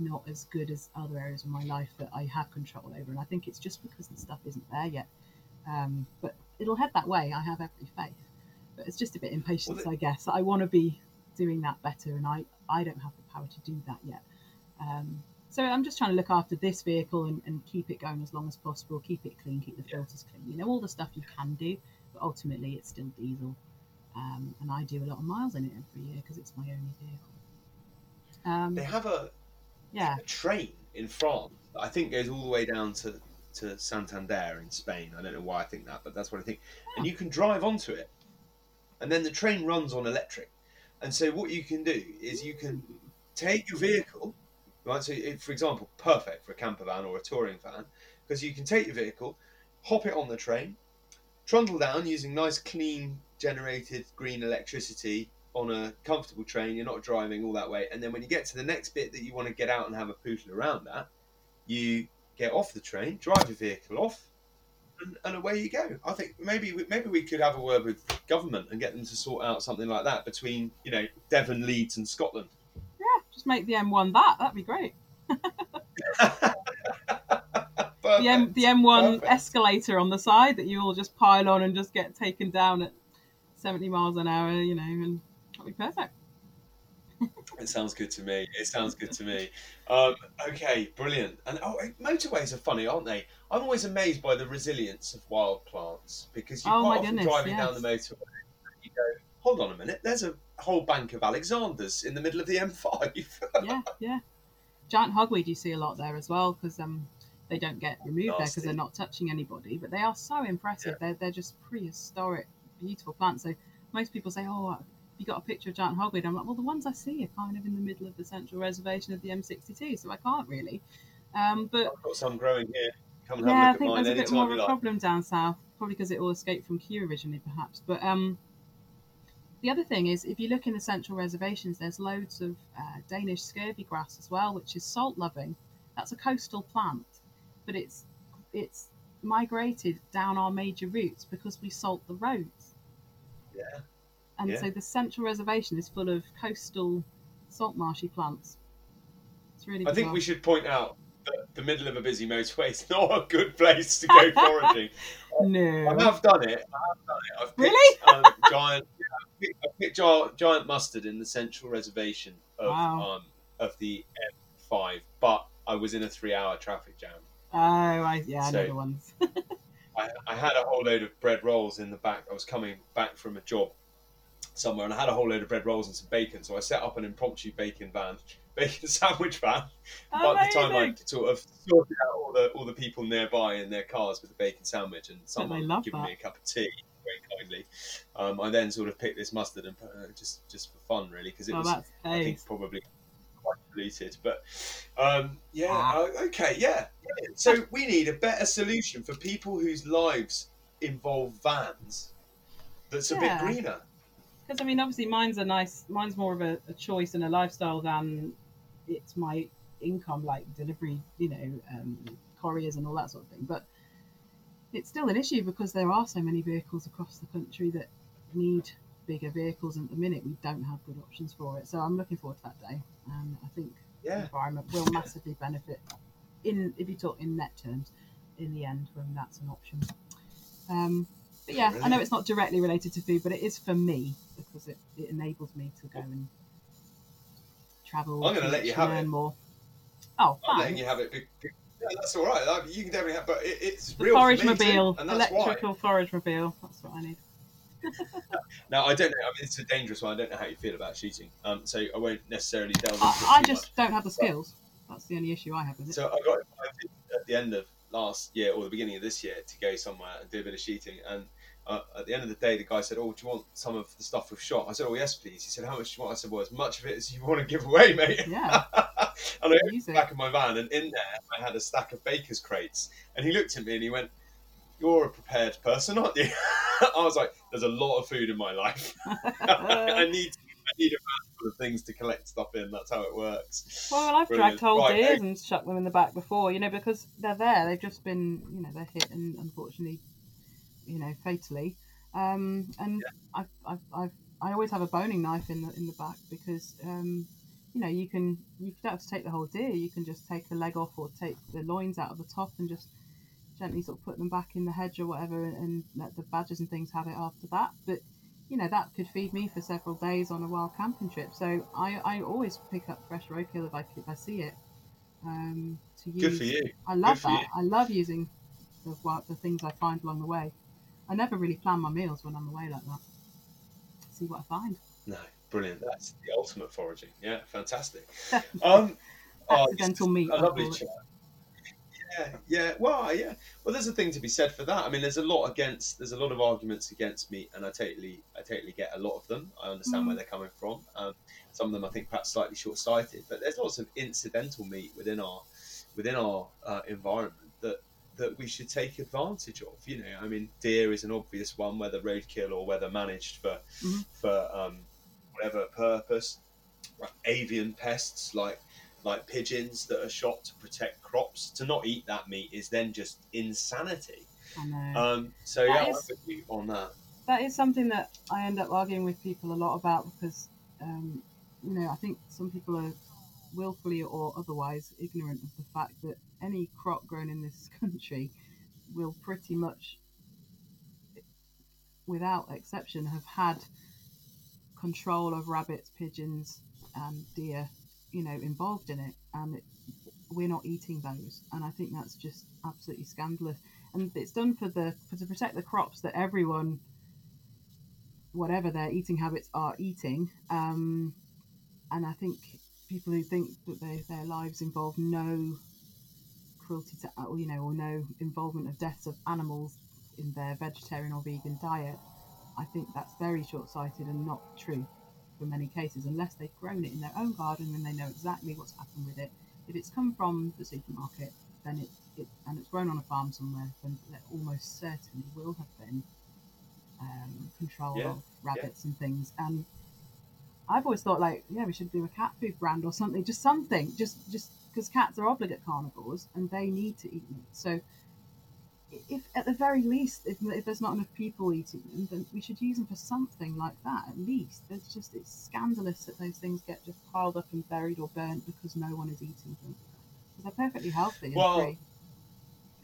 not as good as other areas of my life that i have control over and i think it's just because the stuff isn't there yet um, but it'll head that way. I have every faith. But it's just a bit impatience, Well, I guess. I want to be doing that better, and I, I don't have the power to do that yet. Um, so I'm just trying to look after this vehicle and, and keep it going as long as possible, keep it clean, keep the filters clean. You know, all the stuff you can do, but ultimately it's still diesel. Um, and I do a lot of miles in it every year because it's my only vehicle. Um, They have a, yeah, a train in France that I think goes all the way down to to Santander in Spain. I don't know why I think that, but that's what I think. And you can drive onto it, and then the train runs on electric. And so what you can do is you can take your vehicle, right? So, if, for example, perfect for a camper van or a touring van, because you can take your vehicle, hop it on the train, trundle down using nice, clean, generated green electricity on a comfortable train. You're not driving all that way, and then when you get to the next bit that you want to get out and have a poodle around that, you get off the train, drive your vehicle off, and, and away you go. I think maybe we- maybe we could have a word with government and get them to sort out something like that between you know Devon, Leeds, and Scotland. yeah, just make the M1 that. That'd be great. the M the M1 Perfect. escalator on the side that you all just pile on and just get taken down at 70 miles an hour, you know, and that'd be perfect. It sounds good to me. It sounds good to me. Um, okay, brilliant. And oh, eh, motorways are funny, aren't they? I'm always amazed by the resilience of wild plants because you Oh, quite often goodness, driving down the motorway, and you go, "Hold on a minute, there's a whole bank of Alexanders in the middle of the M5." Yeah, yeah. Giant hogweed you see a lot there as well because um, they don't get removed there because they're not touching anybody, but they are so impressive. They're, they're just prehistoric, beautiful plants. So most people say, oh, you got a picture of giant hogweed? I'm like, well, the ones I see are kind of in the middle of the central reservation of the M62, so I can't really. Um, but I've got some growing here. Come yeah, I have a look think there's a bit more of a like. problem down south, probably because it all escaped from Kew originally, perhaps. But um, the other thing is, if you look in the central reservations, there's loads of uh, Danish scurvy grass as well, which is salt loving. That's a coastal plant, but it's it's migrated down our major routes because we salt the roads. Yeah. And Yeah. so the central reservation is full of coastal salt marshy plants. It's really. I think we should point out that the middle of a busy motorway is not a good place to go foraging. No. I have done it. I have done it. I've picked, Really? um, giant. Yeah, I picked, I picked giant, mustard in the central reservation of Wow. um, of the M5, but I was in a three-hour traffic jam. Oh, I, yeah, I know the ones. I, I had a whole load of bread rolls in the back. I was coming back from a job somewhere, and I had a whole load of bread rolls and some bacon. So I set up an impromptu bacon van, bacon sandwich van. By the time I Amazing. sort of sorted out all the all the people nearby in their cars with the bacon sandwich, and someone giving that. me a cup of tea very kindly, um, I then sort of picked this mustard and put, uh, just just for fun, really, because it Oh, was I think probably quite polluted. But um, yeah, Ah. uh, okay, yeah. So we need a better solution for people whose lives involve vans. That's a bit greener. Because I mean, obviously, mine's a nice. Mine's more of a, a choice and a lifestyle than it's my income, like delivery, you know, um, couriers and all that sort of thing. But it's still an issue because there are so many vehicles across the country that need bigger vehicles, and at the minute we don't have good options for it. So I'm looking forward to that day, and I think the environment will massively benefit in if you talk in net terms in the end when that's an option. Um, but yeah, I know it's not directly related to food, but it is for me because it, it enables me to go and travel. I'm gonna let you have learn it. more. Oh, I'm letting you have it. Yeah, that's all right. You can definitely have, but it, it's The real for forage too, mobile, why. electrical forage mobile. That's what I need. Now I don't know. I mean, it's a dangerous one. I don't know how you feel about shooting. Um, so I won't necessarily delve into it I, I too just don't have the skills. That's the only issue I have with it. So I got invited at the end of last year or the beginning of this year to go somewhere and do a bit of shooting. And uh, at the end of the day, the guy said, "Oh, do you want some of the stuff we've shot?" I said, "Oh, yes, please." He said, "How much do you want?" I said, "Well, as much of it as you want to give away, mate." Yeah. and I opened the back of my van, and in there I had a stack of baker's crates. And he looked at me and he went, "You're a prepared person, aren't you?" I was like, "There's a lot of food in my life. I need, I need a of things to collect stuff in. That's how it works." Well, I've Brilliant. dragged whole Right, deers and shut them in the back before, you know, because they're there. They've just been, you know, they're hit and unfortunately, you know, fatally. Um, and I've, I've, I've, I always have a boning knife in the in the back because, um, you know, you can you don't have to take the whole deer. You can just take a leg off or take the loins out of the top and just gently sort of put them back in the hedge or whatever, and, and let the badgers and things have it after that. But you know that could feed me for several days on a wild camping trip. So I, I always pick up fresh roadkill if I if I see it. Um, to use. Good for you. I love that. you. I love using the the things I find along the way. I never really plan my meals when I'm away like that. See what I find. No, brilliant. That's the ultimate foraging. Yeah, fantastic. Um, oh, Accidental meat. a I lovely it. Yeah, yeah. Well, yeah. Well, there's a thing to be said for that. I mean, there's a lot against. There's a lot of arguments against meat, and I totally, I totally get a lot of them. I understand where Mm. they're coming from. Um, some of them, I think, perhaps slightly short-sighted. But there's lots of incidental meat within our, within our uh, environment that that we should take advantage of. You know, I mean, deer is an obvious one, whether roadkill or whether managed for Mhm. for um, whatever purpose. Like avian pests like like pigeons that are shot to protect crops. To not eat that meat is then just insanity. I know. Um, so That yeah, is- I'm with you on that. that is something that I end up arguing with people a lot about because, um, you know, I think some people are willfully or otherwise ignorant of the fact that any crop grown in this country will pretty much, without exception, have had control of rabbits, pigeons, and deer, you know, involved in it, and it, we're not eating those, and I think that's just absolutely scandalous. And it's done for the for to protect the crops that everyone whatever their eating habits are eating. Um, and I think people who think that they, their lives involve no cruelty to, you know, or no involvement of deaths of animals in their vegetarian or vegan diet, I think that's very short-sighted and not true for many cases, unless they've grown it in their own garden and they know exactly what's happened with it. If it's come from the supermarket, then it, it and it's grown on a farm somewhere, then there almost certainly will have been um, control Yeah, of rabbits and things. And I've always thought, like, yeah, we should do a cat food brand or something, just something, just just because cats are obligate carnivores and they need to eat meat. So, if at the very least, if, if there's not enough people eating them, then we should use them for something like that. At least, there's just it's scandalous that those things get just piled up and buried or burnt because no one is eating them. Because they're perfectly healthy and Well, free.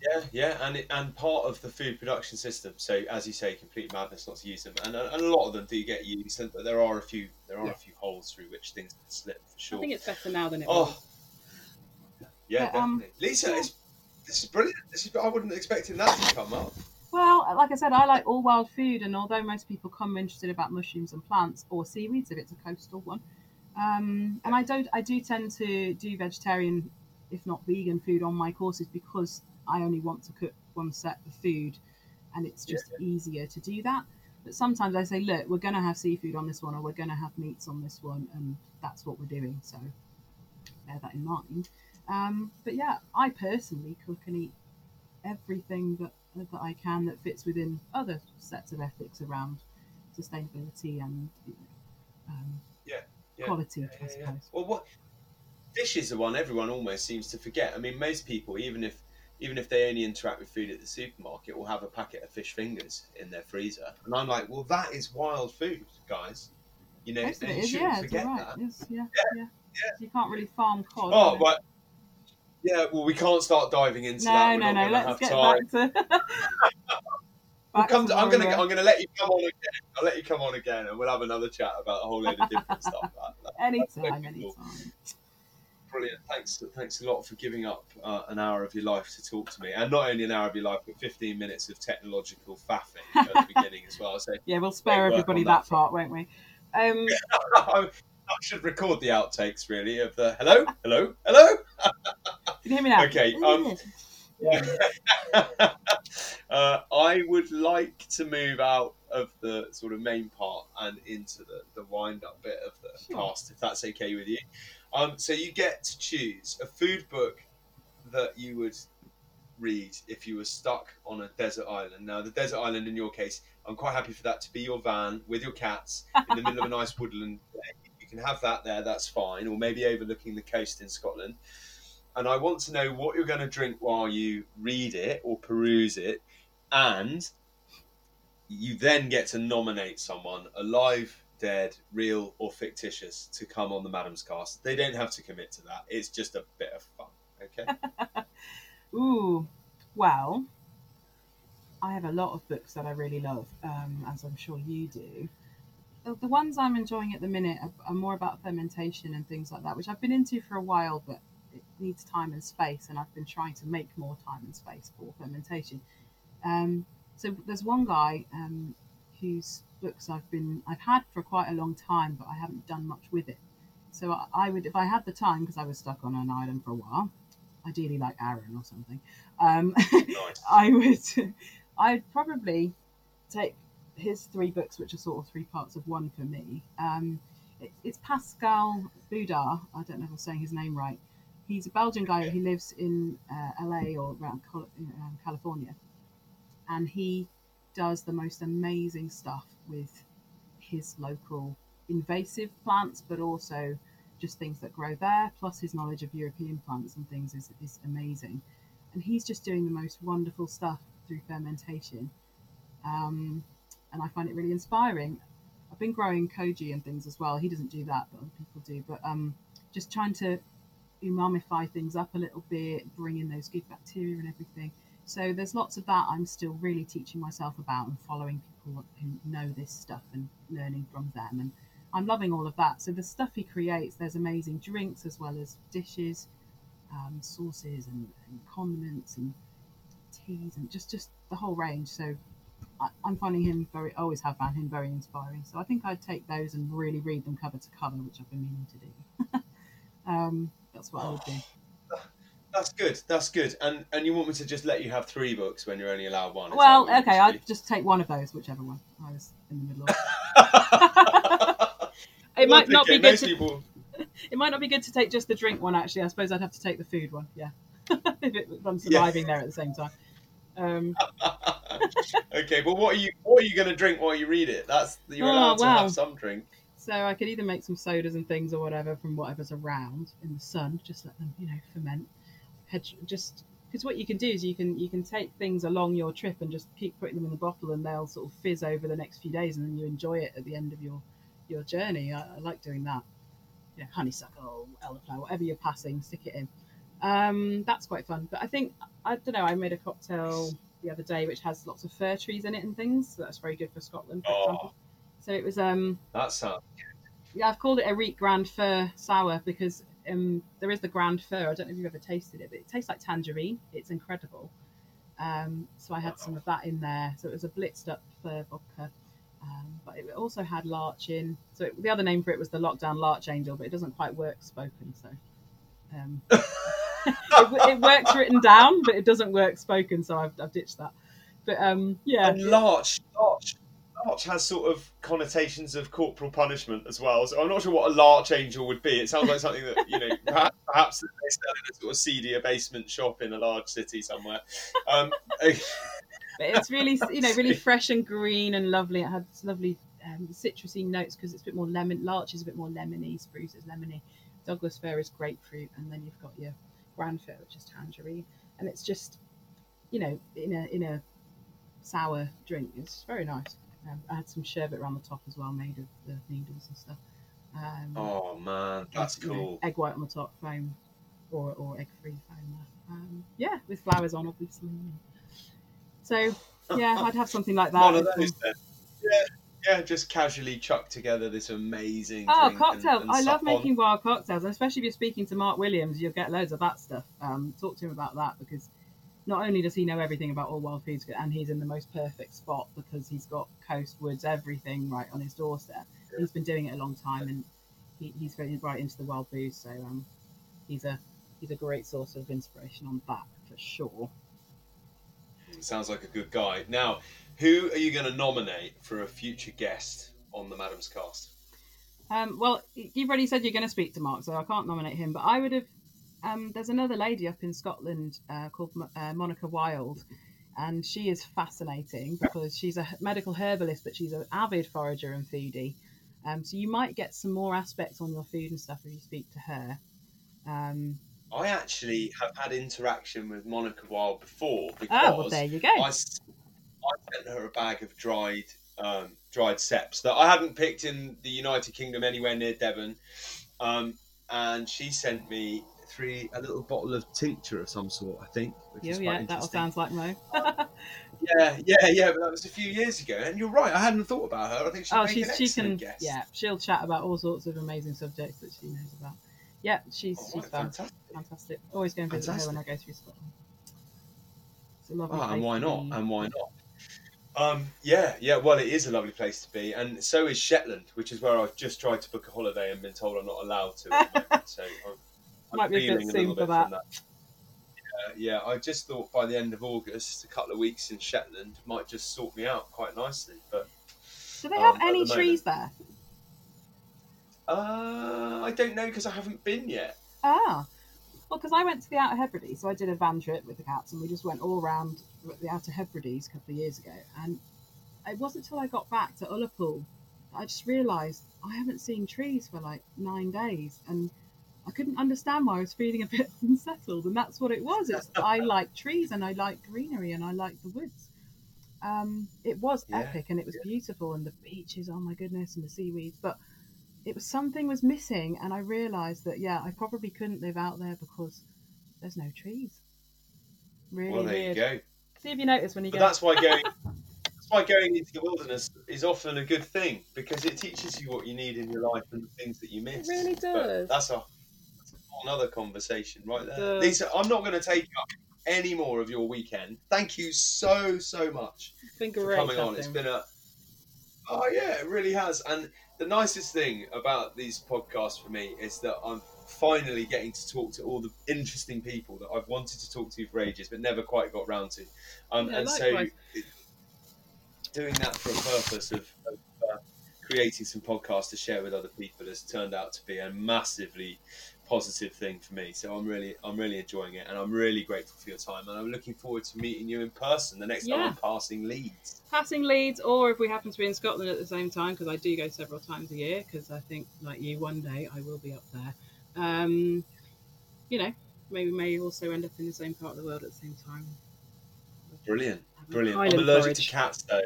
Yeah, yeah, and it, and part of the food production system. So as you say, complete madness not to use them, and, and a lot of them do get used. But there are a few there are Yeah. a few holes through which things can slip for sure. I think it's better now than it Oh, was. yeah, But, um, definitely. Lisa, yeah. it's, this is brilliant. This is, I wouldn't expect it that to come up. Well, like I said, I like all wild food, and although most people come interested about mushrooms and plants or seaweeds, if it's a coastal one, um, and I don't, I do tend to do vegetarian, if not vegan, food on my courses because I only want to cook one set of food, and it's just easier to do that. But sometimes I say, look, we're going to have seafood on this one, or we're going to have meats on this one, and that's what we're doing. So bear that in mind. Um, but yeah, I personally cook and eat everything that that I can that fits within other sets of ethics around sustainability and you know, um, Yeah, yeah, quality, Yeah, I yeah, yeah. suppose. Well, what fish is the one everyone almost seems to forget. I mean, most people, even if even if they only interact with food at the supermarket, will have a packet of fish fingers in their freezer, and I'm like, well, that is wild food, guys. You know, Most of and it you shouldn't yeah, forget right. that. Yes, yeah, Yeah, yeah, You can't really farm cod. Oh, you? Yeah, well, we can't start diving into no, that. We're no, no. Let's have get time. back to. Back come to to- I'm gonna I'm gonna let you come on again. I'll let you come on again, and we'll have another chat about a whole load of different stuff. That, that, anytime, anytime. brilliant. Thanks, thanks a lot for giving up uh, an hour of your life to talk to me, and not only an hour of your life, but 15 minutes of technological faffing at the beginning as well. So Yeah, we'll spare everybody that, that part, won't we? Um, I, should record the outtakes really of the hello, hello, hello. can you hear me now? Okay, um, uh, I would like to move out of the sort of main part and into the, the wind up bit of the Sure. cast, if that's okay with you. Um, so you get to choose a food book that you would read if you were stuck on a desert island. Now, the desert island in your case, I'm quite happy for that to be your van with your cats in the middle of a nice woodland. You can have that there, that's fine, or maybe overlooking the coast in Scotland. And I want to know what you're going to drink while you read it or peruse it, and you then get to nominate someone, alive, dead, real, or fictitious, to come on the Maddams cast. They don't have to commit to that. It's just a bit of fun. Okay. Ooh, well, I have a lot of books that I really love, um, as I'm sure you do. The, the ones I'm enjoying at the minute are, are more about fermentation and things like that, which I've been into for a while, but it needs time and space, and I've been trying to make more time and space for fermentation. Um, so there's one guy um, whose books I've been I've had for quite a long time, but I haven't done much with it. So I, I would, if I had the time, because I was stuck on an island for a while, ideally like Arran or something. Um, Nice. I would, I'd probably take his three books, which are sort of three parts of one for me. Um, it, it's Pascal Baudar. I don't know if I'm saying his name right. He's a Belgian guy. He lives in uh, LA or around Col- um, California, and he does the most amazing stuff with his local invasive plants, but also just things that grow there. Plus, his knowledge of European plants and things is, is amazing. And he's just doing the most wonderful stuff through fermentation. Um, and I find it really inspiring. I've been growing koji and things as well. He doesn't do that, but other people do. But um, just trying to umamify things up a little bit, bring in those good bacteria and everything. So there's lots of that I'm still really teaching myself about and following people who know this stuff and learning from them. And I'm loving all of that. So the stuff he creates, there's amazing drinks as well as dishes, um, sauces and, and condiments and teas and just just the whole range. So I, I'm finding him very, always have found him very inspiring. So I think I'd take those and really read them cover to cover, which I've been meaning to do. um, that's what I would do. That's good. That's good. And and you want me to just let you have three books when you're only allowed one? Is Well, okay, I'd just take one of those, whichever one I was in the middle of. It might not be good to. people. It might not be good to take just the drink one. Actually, I suppose I'd have to take the food one. Yeah, if, it, if I'm Yeah. surviving there at the same time. Um, okay, but what are you what are you going to drink while you read it? That's you're Oh, allowed to wow. have some drink. so I could either make some sodas and things or whatever from whatever's around in the sun. Just let them, you know, ferment. Hedge, just because what you can do is you can you can take things along your trip and just keep putting them in the bottle and they'll sort of fizz over the next few days and then you enjoy it at the end of your your journey. I, I like doing that. Yeah, honeysuckle, elderflower, whatever you're passing, stick it in. Um, that's quite fun. But I think I don't know. I made a cocktail the other day which has lots of fir trees in it and things. So that's very good for Scotland, for Oh. example. So it was um That sounds. yeah I've called it a Reek Grand Fir sour because um there is the Grand Fir. I don't know if you've ever tasted it, but it tastes like tangerine. It's incredible. Um, so I had some of that in there. So it was a blitzed up fir vodka. Um, but it also had larch in. So it, the other name for it was the Lockdown Larch Angel, but it doesn't quite work spoken. So um, it, it works written down, but it doesn't work spoken. So I've, I've ditched that. But um, yeah, And larch, larch, larch has sort of connotations of corporal punishment as well. So I'm not sure what a larch angel would be. It sounds like something that you know, perhaps, perhaps they sell in a sort of seedier basement shop in a large city somewhere. Um, but it's really you know really fresh and green and lovely. It had lovely um, citrusy notes because it's a bit more lemon. Larch is a bit more lemony. Spruce is lemony. Douglas fir is grapefruit, and then you've got your grand fir, which is tangerine. And it's just you know in a in a sour drink. It's very nice. Um, I had some sherbet around the top as well, made of the needles and stuff. Um, oh man, that's you know, cool. egg white on the top, foam, or, or egg free foam. Um, yeah, with flowers on, obviously. So yeah, I'd have something like that. One of those then. Yeah, yeah, just casually chuck together this amazing. Oh, drink cocktails! And, and I love making wild cocktails, and especially if you're speaking to Mark Williams, you'll get loads of that stuff. Um, talk to him about that because not only does he know everything about all wild foods, and he's in the most perfect spot because he's got coast, woods, everything right on his doorstep. Yeah. He's been doing it a long time, and he, he's very right into the wild booze. So um, he's a he's a great source of inspiration on that for sure. Sounds like a good guy. Now, who are you going to nominate for a future guest on the Maddams Cast? Um, well, you've already said you're going to speak to Mark, so I can't nominate him. But I would have. Um, there's another lady up in Scotland uh, called Mo- uh, Monica Wilde, and she is fascinating because she's a medical herbalist, but she's an avid forager and foodie. Um, so you might get some more aspects on your food and stuff if you speak to her. Um, I actually have had interaction with Monica Wilde before because oh, well, there you go. I, s- I sent her a bag of dried um, dried ceps that I hadn't picked in the United Kingdom anywhere near Devon, um, and she sent me three a little bottle of tincture of some sort. I think. Which Yeah, yeah, that all sounds like Mo. Yeah, yeah, yeah, but that was a few years ago, and you're right. I hadn't thought about her. I think oh, she's an she excellent can guest. yeah, she'll chat about all sorts of amazing subjects that she knows about. Yeah, she's Oh, she's fantastic. Fantastic. Always going to visit her when I go through Scotland. It's a lovely Oh, and why not? And why not? Um, yeah, yeah. Well, it is a lovely place to be, and so is Shetland, which is where I've just tried to book a holiday and been told I'm not allowed to. Moment, so I'm, I'm Might be a bit feeling a for from that. Yeah, yeah. I just thought by the end of August, a couple of weeks in Shetland might just sort me out quite nicely. But Do they um, have at any the trees there? uh, I don't know because I haven't been yet. Ah, well, because I went to the Outer Hebrides, so I did a van trip with the cats, and we just went all around the Outer Hebrides a couple of years ago. And it wasn't until I got back to Ullapool that I just realised I haven't seen trees for like nine days, and I couldn't understand why I was feeling a bit unsettled. And that's what it was. It's I like trees, and I like greenery, and I like the woods. Um, it was Yeah, epic, and it was yeah. beautiful, and the beaches. Oh my goodness, and the seaweeds, but it was something was missing and i realized that yeah i probably couldn't live out there because there's no trees really well, there weird you go. see if you notice when you But go that's why going. That's why going into the wilderness is often a good thing because it teaches you what you need in your life and the things that you miss. really does. that's a that's a whole other conversation right there. Lisa, I'm not going to take up any more of your weekend. Thank you so so much for coming on. It's been a oh yeah, it really has. And the nicest thing about these podcasts for me is that I'm finally getting to talk to all the interesting people that I've wanted to talk to for ages, but never quite got round to. Um, Yeah, and so likewise. it- doing that for a purpose of, of uh, creating some podcasts to share with other people has turned out to be a massively positive thing for me. So I'm really, I'm really enjoying it, and I'm really grateful for your time, and I'm looking forward to meeting you in person the next time I'm passing Leeds. passing Leeds or if we happen to be in scotland at the same time because i do go several times a year because i think like you one day i will be up there um, you know maybe may also end up in the same part of the world at the same time Brilliant, brilliant. I'm allergic forage. to cats, though. I'm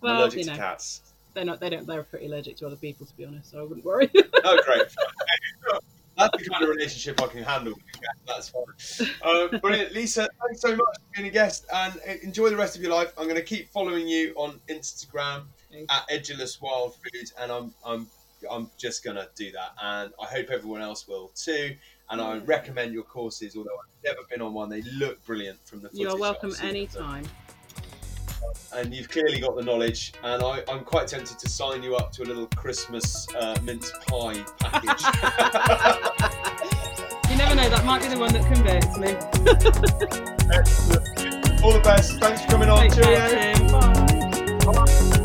well allergic you to know cats. they're not they don't they're pretty allergic to other people to be honest so i wouldn't worry Oh, great. That's the kind of relationship I can handle. That's fine. Uh, brilliant, Lisa. Thanks so much for being a guest, and uh, enjoy the rest of your life. I'm going to keep following you on Instagram at Edulis Wild Foods, and I'm I'm I'm just going to do that, and I hope everyone else will too. And I recommend your courses, although I've never been on one. They look brilliant from the. You are welcome I've seen of them. anytime. And you've clearly got the knowledge. And I, I'm quite tempted to sign you up to a little Christmas uh, mince pie package. You never know, that might be the one that converts me. Excellent. All the best. Thanks for coming on. Take care, Cheerio. Tim. Bye.